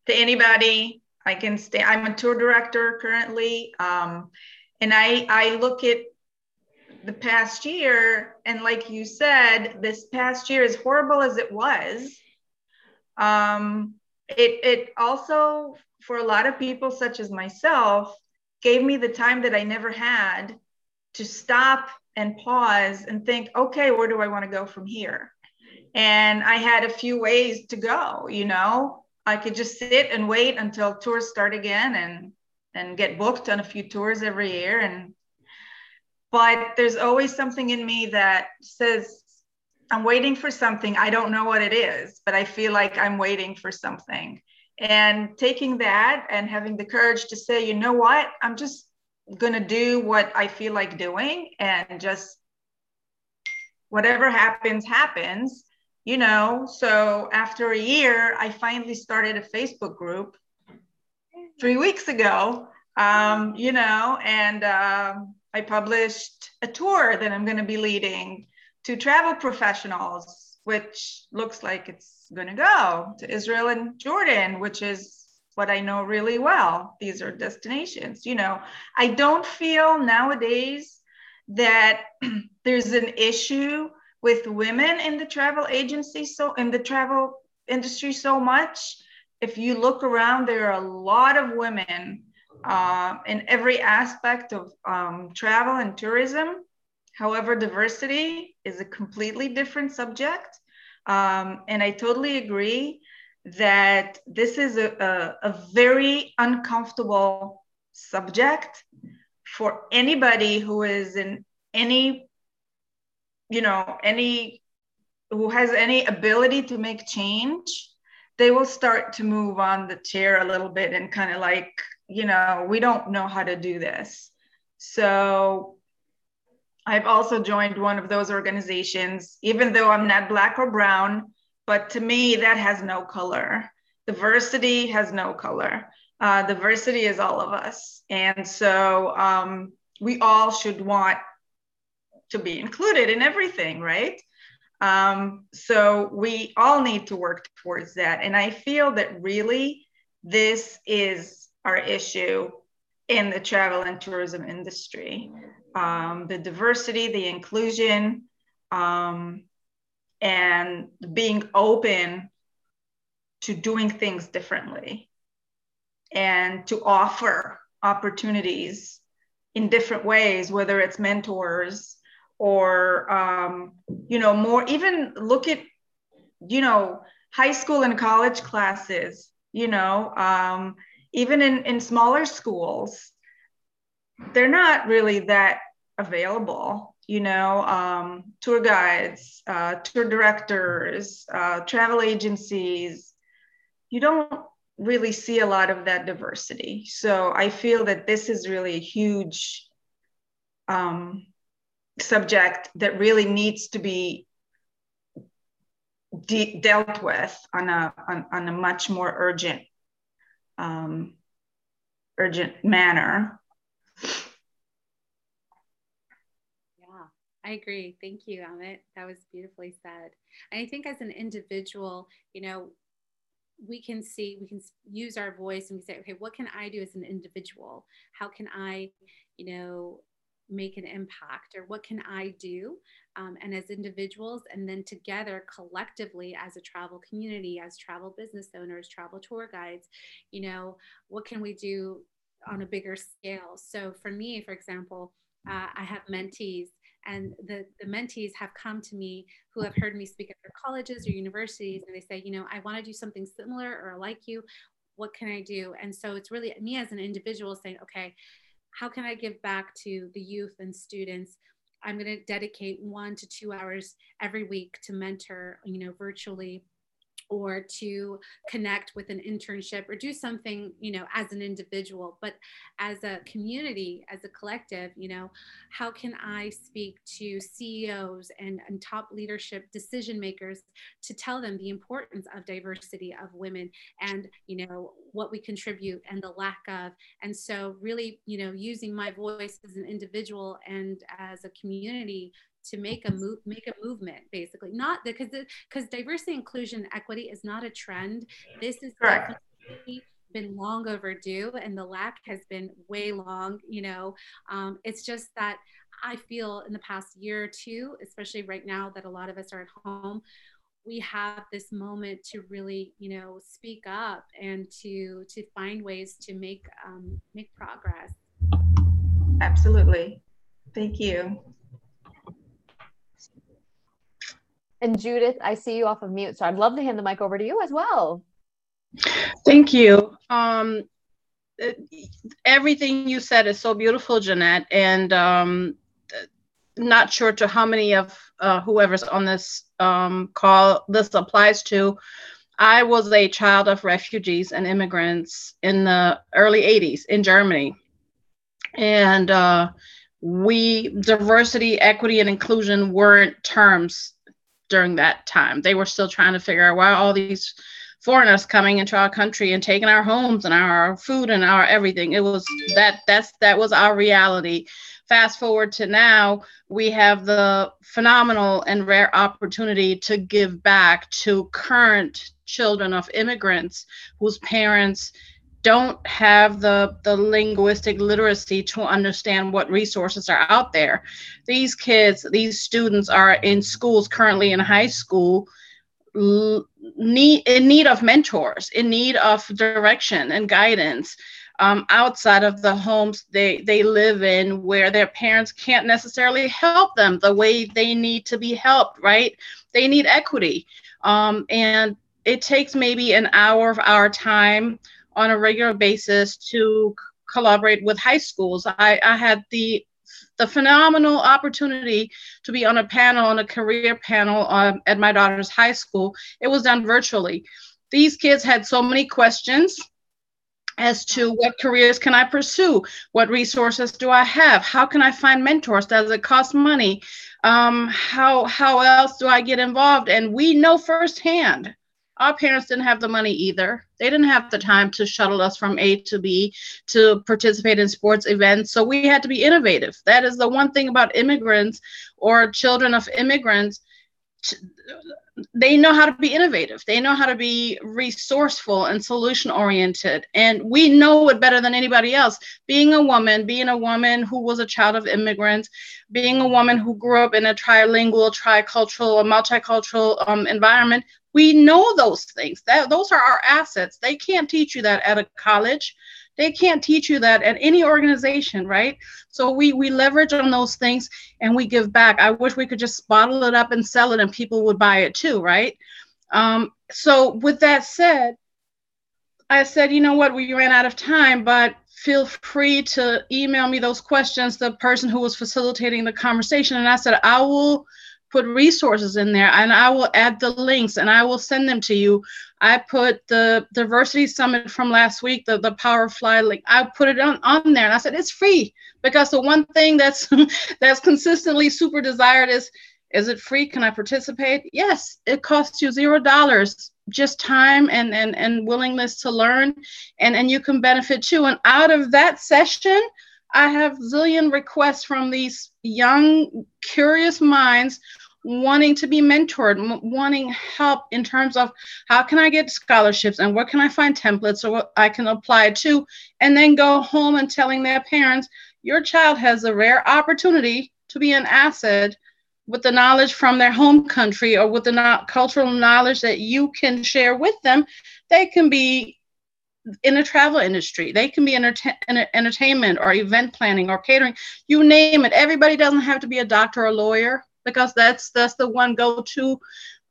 to anybody. I can stay. I'm a tour director currently, um, and I I look at the past year, and like you said, this past year, as horrible as it was, um, it it also for a lot of people, such as myself, gave me the time that I never had to stop and pause and think, okay, where do I want to go from here? And I had a few ways to go, you know. I could just sit and wait until tours start again and and get booked on a few tours every year and but there's always something in me that says I'm waiting for something. I don't know what it is, but I feel like I'm waiting for something. And taking that and having the courage to say, you know what, I'm just going to do what I feel like doing and just whatever happens, happens, you know. So after a year, I finally started a Facebook group three weeks ago, um, you know, and um, I published a tour that I'm going to be leading to travel professionals, which looks like it's going to go to Israel and Jordan, which is what I know really well. These are destinations. You know, I don't feel nowadays that there's an issue with women in the travel agency, so in the travel industry so much. If you look around, there are a lot of women uh, in every aspect of um, travel and tourism. However, diversity is a completely different subject. Um, and I totally agree that this is a, a, a very uncomfortable subject for anybody who is in any you know any who has any ability to make change they will start to move on the chair a little bit and kind of like you know we don't know how to do this. So i've also joined one of those organizations even though i'm not black or brown but to me, that has no color. Diversity has no color. Uh, diversity is all of us. And so um, we all should want to be included in everything, right? Um, so we all need to work towards that. And I feel that really this is our issue in the travel and tourism industry um, the diversity, the inclusion, um, and being open to doing things differently and to offer opportunities in different ways, whether it's mentors or, um, you know, more, even look at, you know, high school and college classes, you know, um, even in, in smaller schools, they're not really that available you know um, tour guides uh, tour directors uh, travel agencies. You don't really see a lot of that diversity. So i feel that this is really a huge um, subject that really needs to be de- dealt with on a on, on a much more urgent um, urgent manner I agree. Thank you, Amit. That was beautifully said. And I think as an individual, you know, we can see, we can use our voice and we say, okay, what can I do as an individual? How can I, you know, make an impact or what can I do? Um, and as individuals, and then together collectively as a travel community, as travel business owners, travel tour guides, you know, what can we do on a bigger scale? So for me, for example, uh, I have mentees and the, the mentees have come to me who have heard me speak at their colleges or universities and they say you know i want to do something similar or like you. What can i do? And so it's really me as an individual saying okay how can i give back to the youth and students? I'm going to dedicate one to two hours every week to mentor you know virtually or to connect with an internship or do something you know as an individual but as a community as a collective you know how can i speak to ceos and, and top leadership decision makers to tell them the importance of diversity of women and you know what we contribute and the lack of? And so really you know using my voice as an individual and as a community to make a move make a movement basically. Not because because diversity inclusion equity is not a trend. This is Correct. been long overdue and the lack has been way long you know? Um, it's just that i feel in the past year or two especially right now that a lot of us are at home we have this moment to really you know speak up and to to find ways to make um, make progress. Absolutely. Thank you And Judith, I see you off of mute, so I'd love to hand the mic over to you as well. Thank you. Um, everything you said is so beautiful, Jeanette, and um, not sure to how many of uh, whoever's on this um, call this applies to. I was a child of refugees and immigrants in the early 80s in Germany. And uh, we, diversity, equity, and inclusion weren't terms during that time. They were still trying to figure out why all these foreigners coming into our country and taking our homes and our food and our everything. It was that that's that was our reality. Fast forward to now, we have the phenomenal and rare opportunity to give back to current children of immigrants whose parents don't have the, the linguistic literacy to understand what resources are out there. These kids, these students are in schools currently in high school need in need of mentors, in need of direction and guidance. Um, outside of the homes they, they live in where their parents can't necessarily help them the way they need to be helped, right? They need equity. Um, and it takes maybe an hour of our time on a regular basis to collaborate with high schools. I, I had the the phenomenal opportunity to be on a panel, on a career panel um, at my daughter's high school. It was done virtually. These kids had so many questions as to what careers can I pursue? What resources do I have? How can I find mentors? Does it cost money? Um, how how else do I get involved? And we know firsthand our parents didn't have the money either. They didn't have the time to shuttle us from A to B to participate in sports events. So we had to be innovative. That is the one thing about immigrants or children of immigrants. They know how to be innovative. They know how to be resourceful and solution oriented. And we know it better than anybody else. Being a woman, being a woman who was a child of immigrants, being a woman who grew up in a trilingual, tricultural, or multicultural um, environment, we know those things that those are our assets they can't teach you that at a college They can't teach you that at any organization, right? So we we leverage on those things and we give back. I wish we could just bottle it up and sell it and people would buy it too, right? Um, so with that said, I said, you know what, we ran out of time, but feel free to email me those questions, the person who was facilitating the conversation. And I said, I will put resources in there and I will add the links and I will send them to you. I put the diversity summit from last week, the, the power fly link, I put it on, on there and I said it's free because the one thing that's that's consistently super desired is is it free? Can I participate? Yes, it costs you zero dollars, just time and, and, and willingness to learn, and, and you can benefit too. And out of that session, I have zillion requests from these young, curious minds wanting to be mentored, m- wanting help in terms of how can I get scholarships and where can I find templates or what I can apply to, and then go home and telling their parents, your child has a rare opportunity to be an asset with the knowledge from their home country or with the no- cultural knowledge that you can share with them, they can be in a travel industry. They can be in entertainment or event planning or catering. You name it. Everybody doesn't have to be a doctor or a lawyer because that's that's the one go-to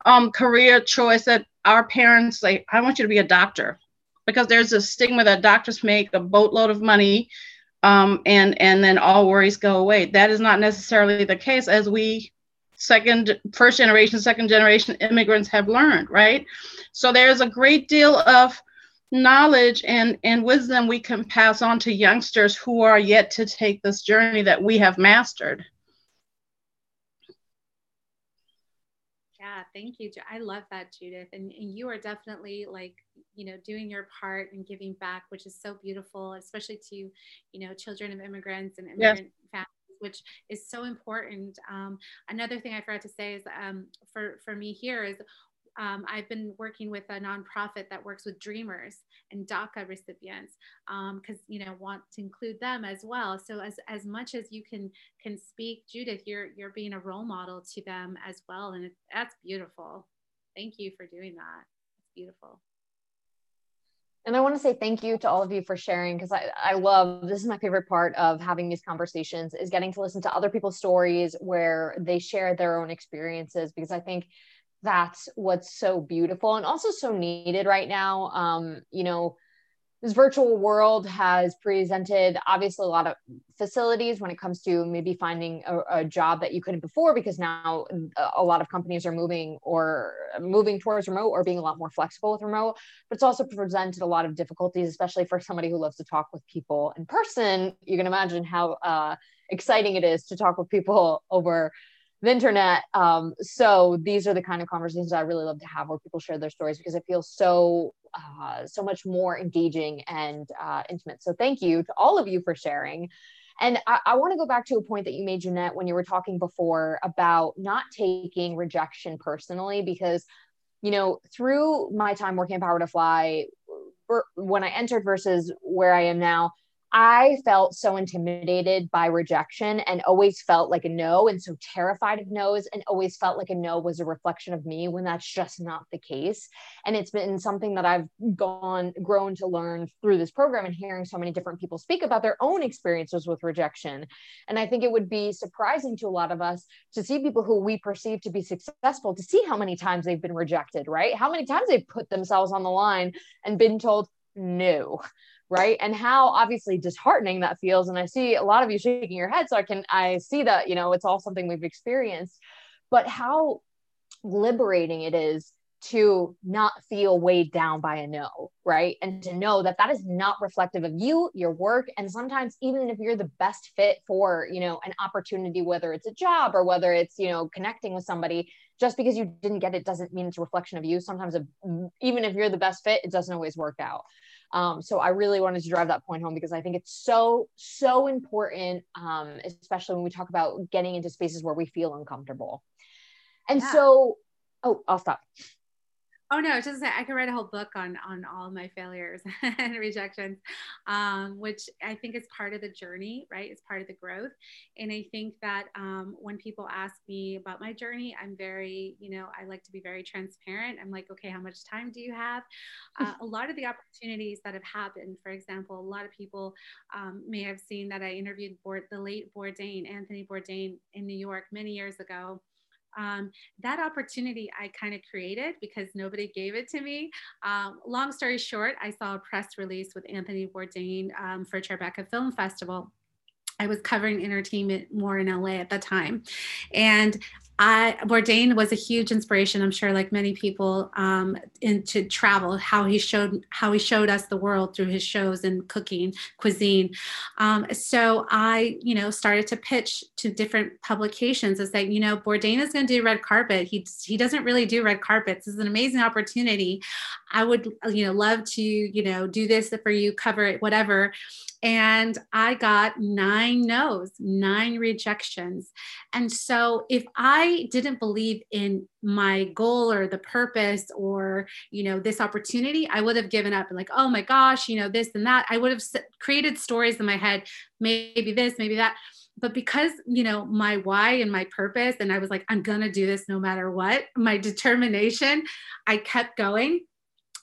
um, career choice that our parents say. I want you to be a doctor because there's a stigma that doctors make a boatload of money um, and and then all worries go away. That is not necessarily the case as we second, first generation, second generation immigrants have learned, right? So there's a great deal of knowledge and, and wisdom we can pass on to youngsters who are yet to take this journey that we have mastered. Yeah, thank you. I love that, Judith. And, and, you are definitely like, you know, doing your part and giving back, which is so beautiful, especially to, you know, children of immigrants and immigrant yes. families which is so important. Um, another thing I forgot to say is um, for, for me here is um, I've been working with a nonprofit that works with dreamers and DACA recipients because um, you know want to include them as well. So as as much as you can can speak, Judith, you're you're being a role model to them as well, and it, that's beautiful. Thank you for doing that. It's beautiful. And I want to say thank you to all of you for sharing because I, I love this is my favorite part of having these conversations is getting to listen to other people's stories where they share their own experiences because I think that's what's so beautiful and also so needed right now. Um, you know, this virtual world has presented obviously a lot of facilities when it comes to maybe finding a, a, job that you couldn't before because now a lot of companies are moving or moving towards remote or being a lot more flexible with remote but it's also presented a lot of difficulties especially for somebody who loves to talk with people in person you can imagine how uh, exciting it is to talk with people over the internet. Um, so these are the kind of conversations I really love to have where people share their stories because it feels so uh, so much more engaging and uh, intimate. So thank you to all of you for sharing. And I, I want to go back to a point that you made, Jeannette, when you were talking before about not taking rejection personally, because you know through my time working at Power to Fly, when I entered versus where I am now, I felt so intimidated by rejection and always felt like a no and so terrified of no's and always felt like a no was a reflection of me when that's just not the case. And it's been something that I've gone grown to learn through this program and hearing so many different people speak about their own experiences with rejection. And I think it would be surprising to a lot of us to see people who we perceive to be successful to see how many times they've been rejected, right? How many times they've put themselves on the line and been told no right and how obviously disheartening that feels and i see a lot of you shaking your head so i can i see that you know it's all something we've experienced but how liberating it is to not feel weighed down by a no, right? And to know that that is not reflective of you, your work, and sometimes even if you're the best fit for, you know, an opportunity whether it's a job or whether it's, you know, connecting with somebody, just because you didn't get it doesn't mean it's a reflection of you. Sometimes a, even if you're the best fit, it doesn't always work out. Um, so I really wanted to drive that point home because I think it's so, so important, um, especially when we talk about getting into spaces where we feel uncomfortable. And yeah. so, oh, I'll stop. Oh no, just I could write a whole book on on all my failures and rejections, um, which I think is part of the journey, right? It's part of the growth, and I think that um, when people ask me about my journey, I'm very, you know, I like to be very transparent. I'm like, okay, how much time do you have? Uh, a lot of the opportunities that have happened, for example, a lot of people um, may have seen that I interviewed the late Bourdain, Anthony Bourdain, in New York many years ago um, that opportunity I kind of created because nobody gave it to me. Um, long story short, I saw a press release with Anthony Bourdain um, for Tribeca Film Festival. I was covering entertainment more in LA at the time. And I, Bourdain was a huge inspiration, I'm sure, like many people, um, into travel. How he showed how he showed us the world through his shows and cooking, cuisine. Um, so I, you know, started to pitch to different publications as saying, you know, Bourdain is going to do red carpet. He he doesn't really do red carpets. This is an amazing opportunity. I would, you know, love to, you know, do this for you, cover it, whatever. And I got nine no's, nine rejections. And so if I didn't believe in my goal or the purpose or, you know, this opportunity, I would have given up and like, oh my gosh, you know, this and that. I would have created stories in my head, maybe this, maybe that but because you know my why and my purpose and i was like i'm gonna do this no matter what my determination i kept going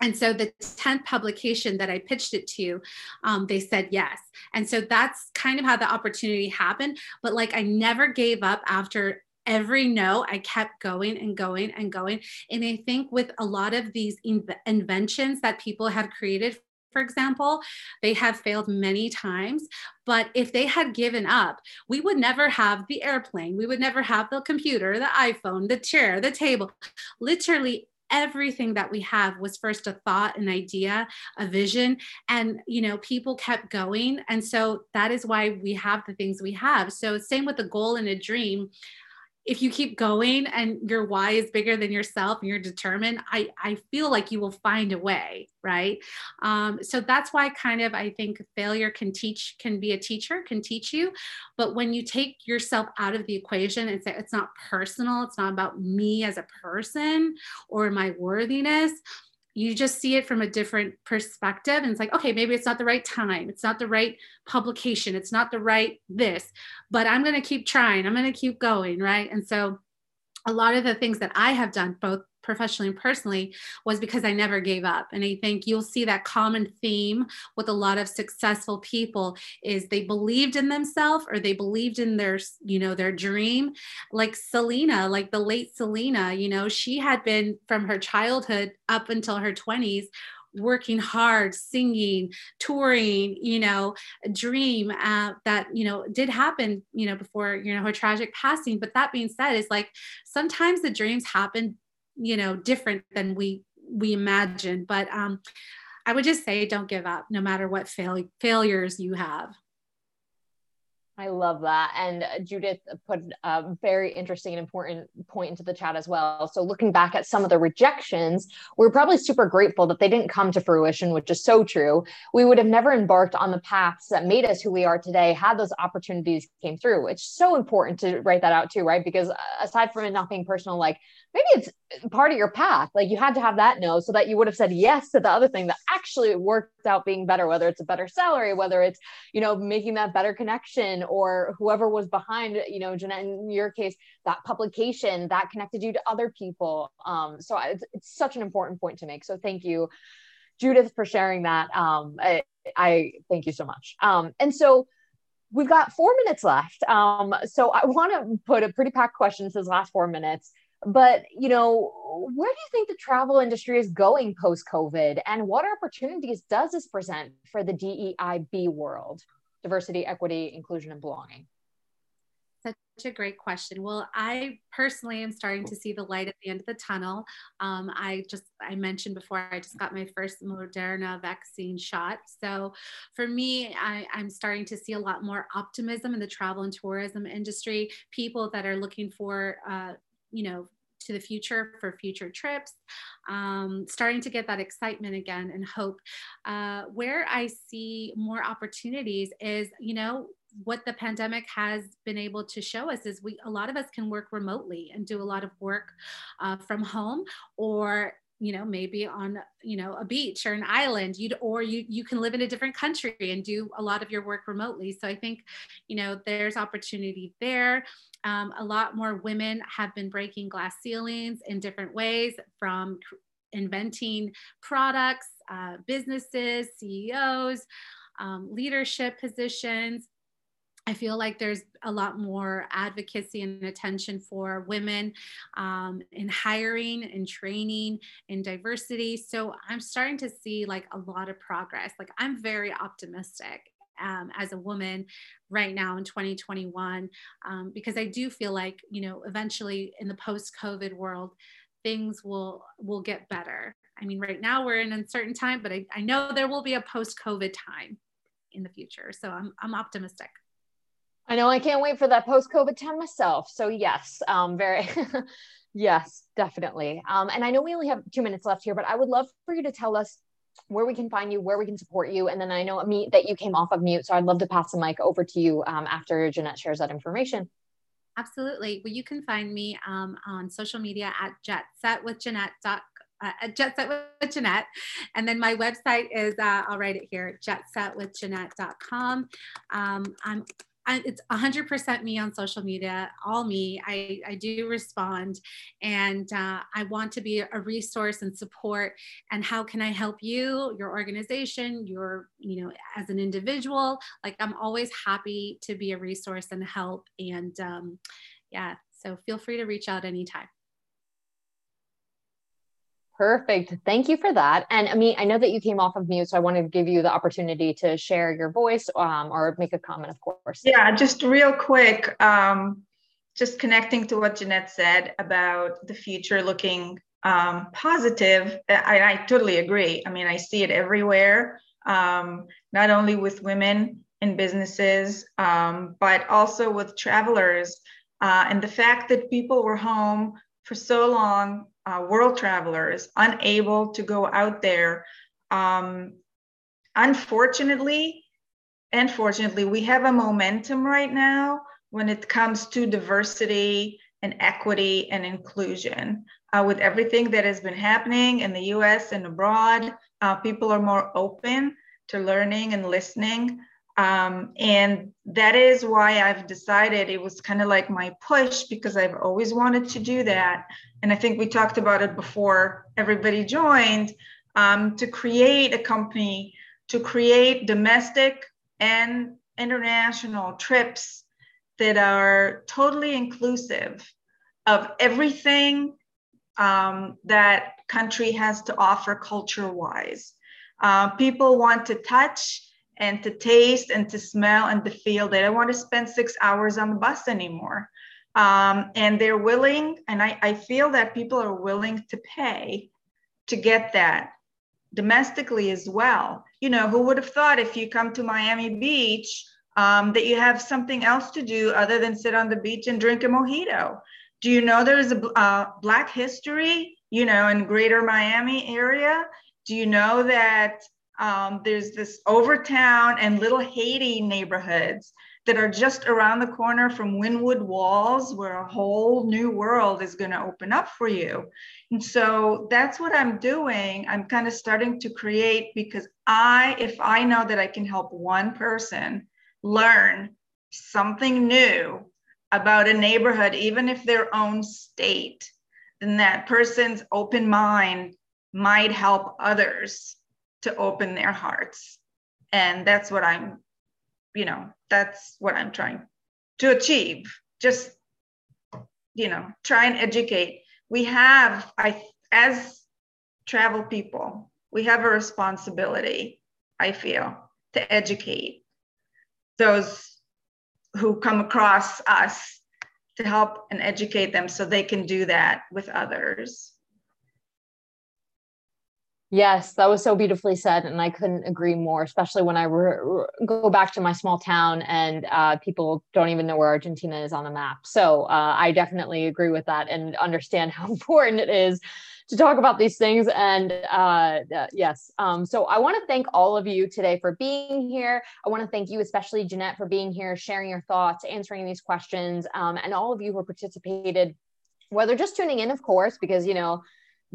and so the 10th publication that I pitched it to, um, they said yes. And so that's kind of how the opportunity happened. But like I never gave up after every no, I kept going and going and going. And I think with a lot of these in- inventions that people had created, for example, they have failed many times. But if they had given up, we would never have the airplane, we would never have the computer, the iPhone, the chair, the table. Literally everything that we have was first a thought an idea a vision and you know people kept going. And so that is why we have the things we have. So same with a goal and a dream if you keep going and your why is bigger than yourself and you're determined i i feel like you will find a way right? Um, so that's why kind of i think failure can teach can be a teacher can teach you. But when you take yourself out of the equation and say it's not personal it's not about me as a person or my worthiness you just see it from a different perspective and it's like okay maybe it's not the right time it's not the right publication it's not the right this but i'm going to keep trying i'm going to keep going right? And so a lot of the things that i have done both professionally and personally was because I never gave up. And I think you'll see that common theme with a lot of successful people is they believed in themselves or they believed in their, you know, their dream. Like Selena, like the late Selena, you know, she had been from her childhood up until her 20s working hard, singing, touring, you know, a dream uh, that, you know, did happen, you know, before, you know, her tragic passing. But that being said, it's like sometimes the dreams happen you know different than we we imagine. But um i would just say don't give up no matter what fail- failures you have I love that. And uh, Judith put a very interesting and important point into the chat as well. So, looking back at some of the rejections, we're probably super grateful that they didn't come to fruition, which is so true. We would have never embarked on the paths that made us who we are today had those opportunities came through. It's so important to write that out too, right? Because uh, aside from it not being personal, like maybe it's part of your path. Like you had to have that no so that you would have said yes to the other thing that actually worked out being better, whether it's a better salary, whether it's, you know, making that better connection or whoever was behind, you know, Jeannette, in your case, that publication that connected you to other people. Um, so it's, it's such an important point to make. So thank you, Judith, for sharing that. Um, I, I thank you so much. Um, and so we've got four minutes left. Um, so I want to put a pretty packed question to this last four minutes. But you know, where do you think the travel industry is going post COVID, and what opportunities does this present for the DEIB world? Diversity, equity, inclusion, and belonging. Such a great question. Well, I personally am starting to see the light at the end of the tunnel. Um, I just I mentioned before I just got my first Moderna vaccine shot. So for me, I, I'm starting to see a lot more optimism in the travel and tourism industry. People that are looking for uh, you know to the future for future trips, um, starting to get that excitement again and hope. Uh, where I see more opportunities is, you know, what the pandemic has been able to show us is we a lot of us can work remotely and do a lot of work uh, from home or you know maybe on you know a beach or an island you'd or you you can live in a different country and do a lot of your work remotely. So i think you know there's opportunity there. Um, a lot more women have been breaking glass ceilings in different ways from inventing products uh, businesses ceos um, leadership positions I feel like there's a lot more advocacy and attention for women um, in hiring and training and diversity. So I'm starting to see like a lot of progress. Like I'm very optimistic um, as a woman right now in 2021 um, because I do feel like you know eventually in the post-COVID world things will will get better. I mean, right now we're in uncertain time, but I, I know there will be a post-COVID time in the future. So I'm I'm optimistic. I know I can't wait for that post COVID time myself. So yes, um, very, yes, definitely. Um, and I know we only have two minutes left here, but I would love for you to tell us where we can find you, where we can support you. And then I know me that you came off of mute, so I'd love to pass the mic over to you um, after Jeannette shares that information. Absolutely. Well, you can find me um, on social media at jetsetwithjeannette.com uh, at Jet Set with Jeannette. And then my website is, uh, I'll write it here, jetsetwithjeannette.com. Um, I'm it's 100% me on social media, all me. I, I do respond and uh, I want to be a resource and support. And how can I help you, your organization, your, you know, as an individual? Like I'm always happy to be a resource and help. And um, yeah, so feel free to reach out anytime. Perfect. Thank you for that. And I mean, I know that you came off of mute, so I wanted to give you the opportunity to share your voice um, or make a comment, of course. Yeah, just real quick, um, just connecting to what Jeannette said about the future looking um, positive. I, I, totally agree. I mean, I see it everywhere, um, not only with women in businesses, um, but also with travelers. Uh, and the fact that people were home for so long uh, world travelers unable to go out there. Um, unfortunately, and fortunately, we have a momentum right now when it comes to diversity and equity and inclusion. Uh, with everything that has been happening in the US and abroad, uh, people are more open to learning and listening. Um, and that is why I've decided it was kind of like my push because I've always wanted to do that. And I think we talked about it before everybody joined um, to create a company, to create domestic and international trips that are totally inclusive of everything um, that country has to offer culture wise. Uh, people want to touch and to taste and to smell and to feel. They don't want to spend six hours on the bus anymore. Um, and they're willing, and I, I feel that people are willing to pay to get that domestically as well. You know, who would have thought if you come to Miami Beach um, that you have something else to do other than sit on the beach and drink a mojito? Do you know there is a uh, Black history, you know, in greater Miami area? Do you know that um, there's this Overtown and Little Haiti neighborhoods that are just around the corner from Wynwood Walls, where a whole new world is going to open up for you. And so that's what I'm doing. I'm kind of starting to create because I, if I know that I can help one person learn something new about a neighborhood, even if their own state, then that person's open mind might help others to open their hearts. And that's what I'm, you know, that's what I'm trying to achieve. Just, you know, try and educate. We have, I, as travel people, we have a responsibility, I feel, to educate those who come across us to help and educate them so they can do that with others. Yes, that was so beautifully said, and I couldn't agree more. Especially when I re- re- go back to my small town and uh, people don't even know where Argentina is on the map. So uh, I definitely agree with that and understand how important it is to talk about these things. And uh, uh yes, um, so I want to thank all of you today for being here. I want to thank you, especially Jeannette, for being here, sharing your thoughts, answering these questions, um, and all of you who participated, whether just tuning in, of course, because you know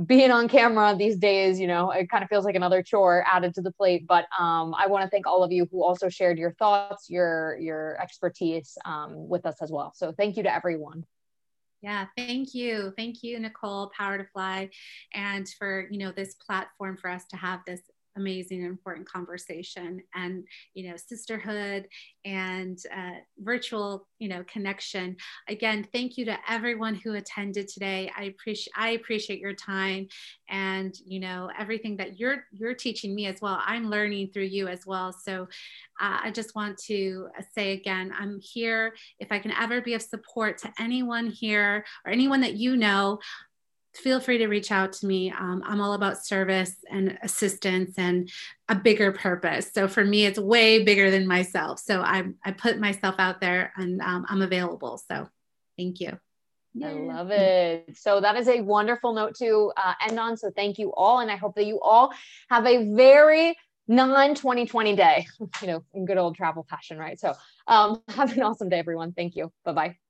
being on camera these days, you know, it kind of feels like another chore added to the plate. But um, I want to thank all of you who also shared your thoughts, your your expertise um, with us as well. So thank you to everyone. Yeah, thank you. Thank you, Nicole, Power to Fly, and for, you know, this platform for us to have this amazing and important conversation and you know sisterhood and uh, virtual you know connection. Again thank you to everyone who attended today. I appreciate i appreciate your time and you know everything that you're you're teaching me as well. I'm learning through you as well. So uh, i just want to say again i'm here. If i can ever be of support to anyone here or anyone that you know feel free to reach out to me. Um, I'm all about service and assistance and a bigger purpose. So for me, it's way bigger than myself. So I, I put myself out there and um, I'm available. So thank you. I love it. So that is a wonderful note to uh, end on. So thank you all. And I hope that you all have a very non 2020 day, you know, in good old travel fashion, right? So um, have an awesome day, everyone. Thank you. Bye bye.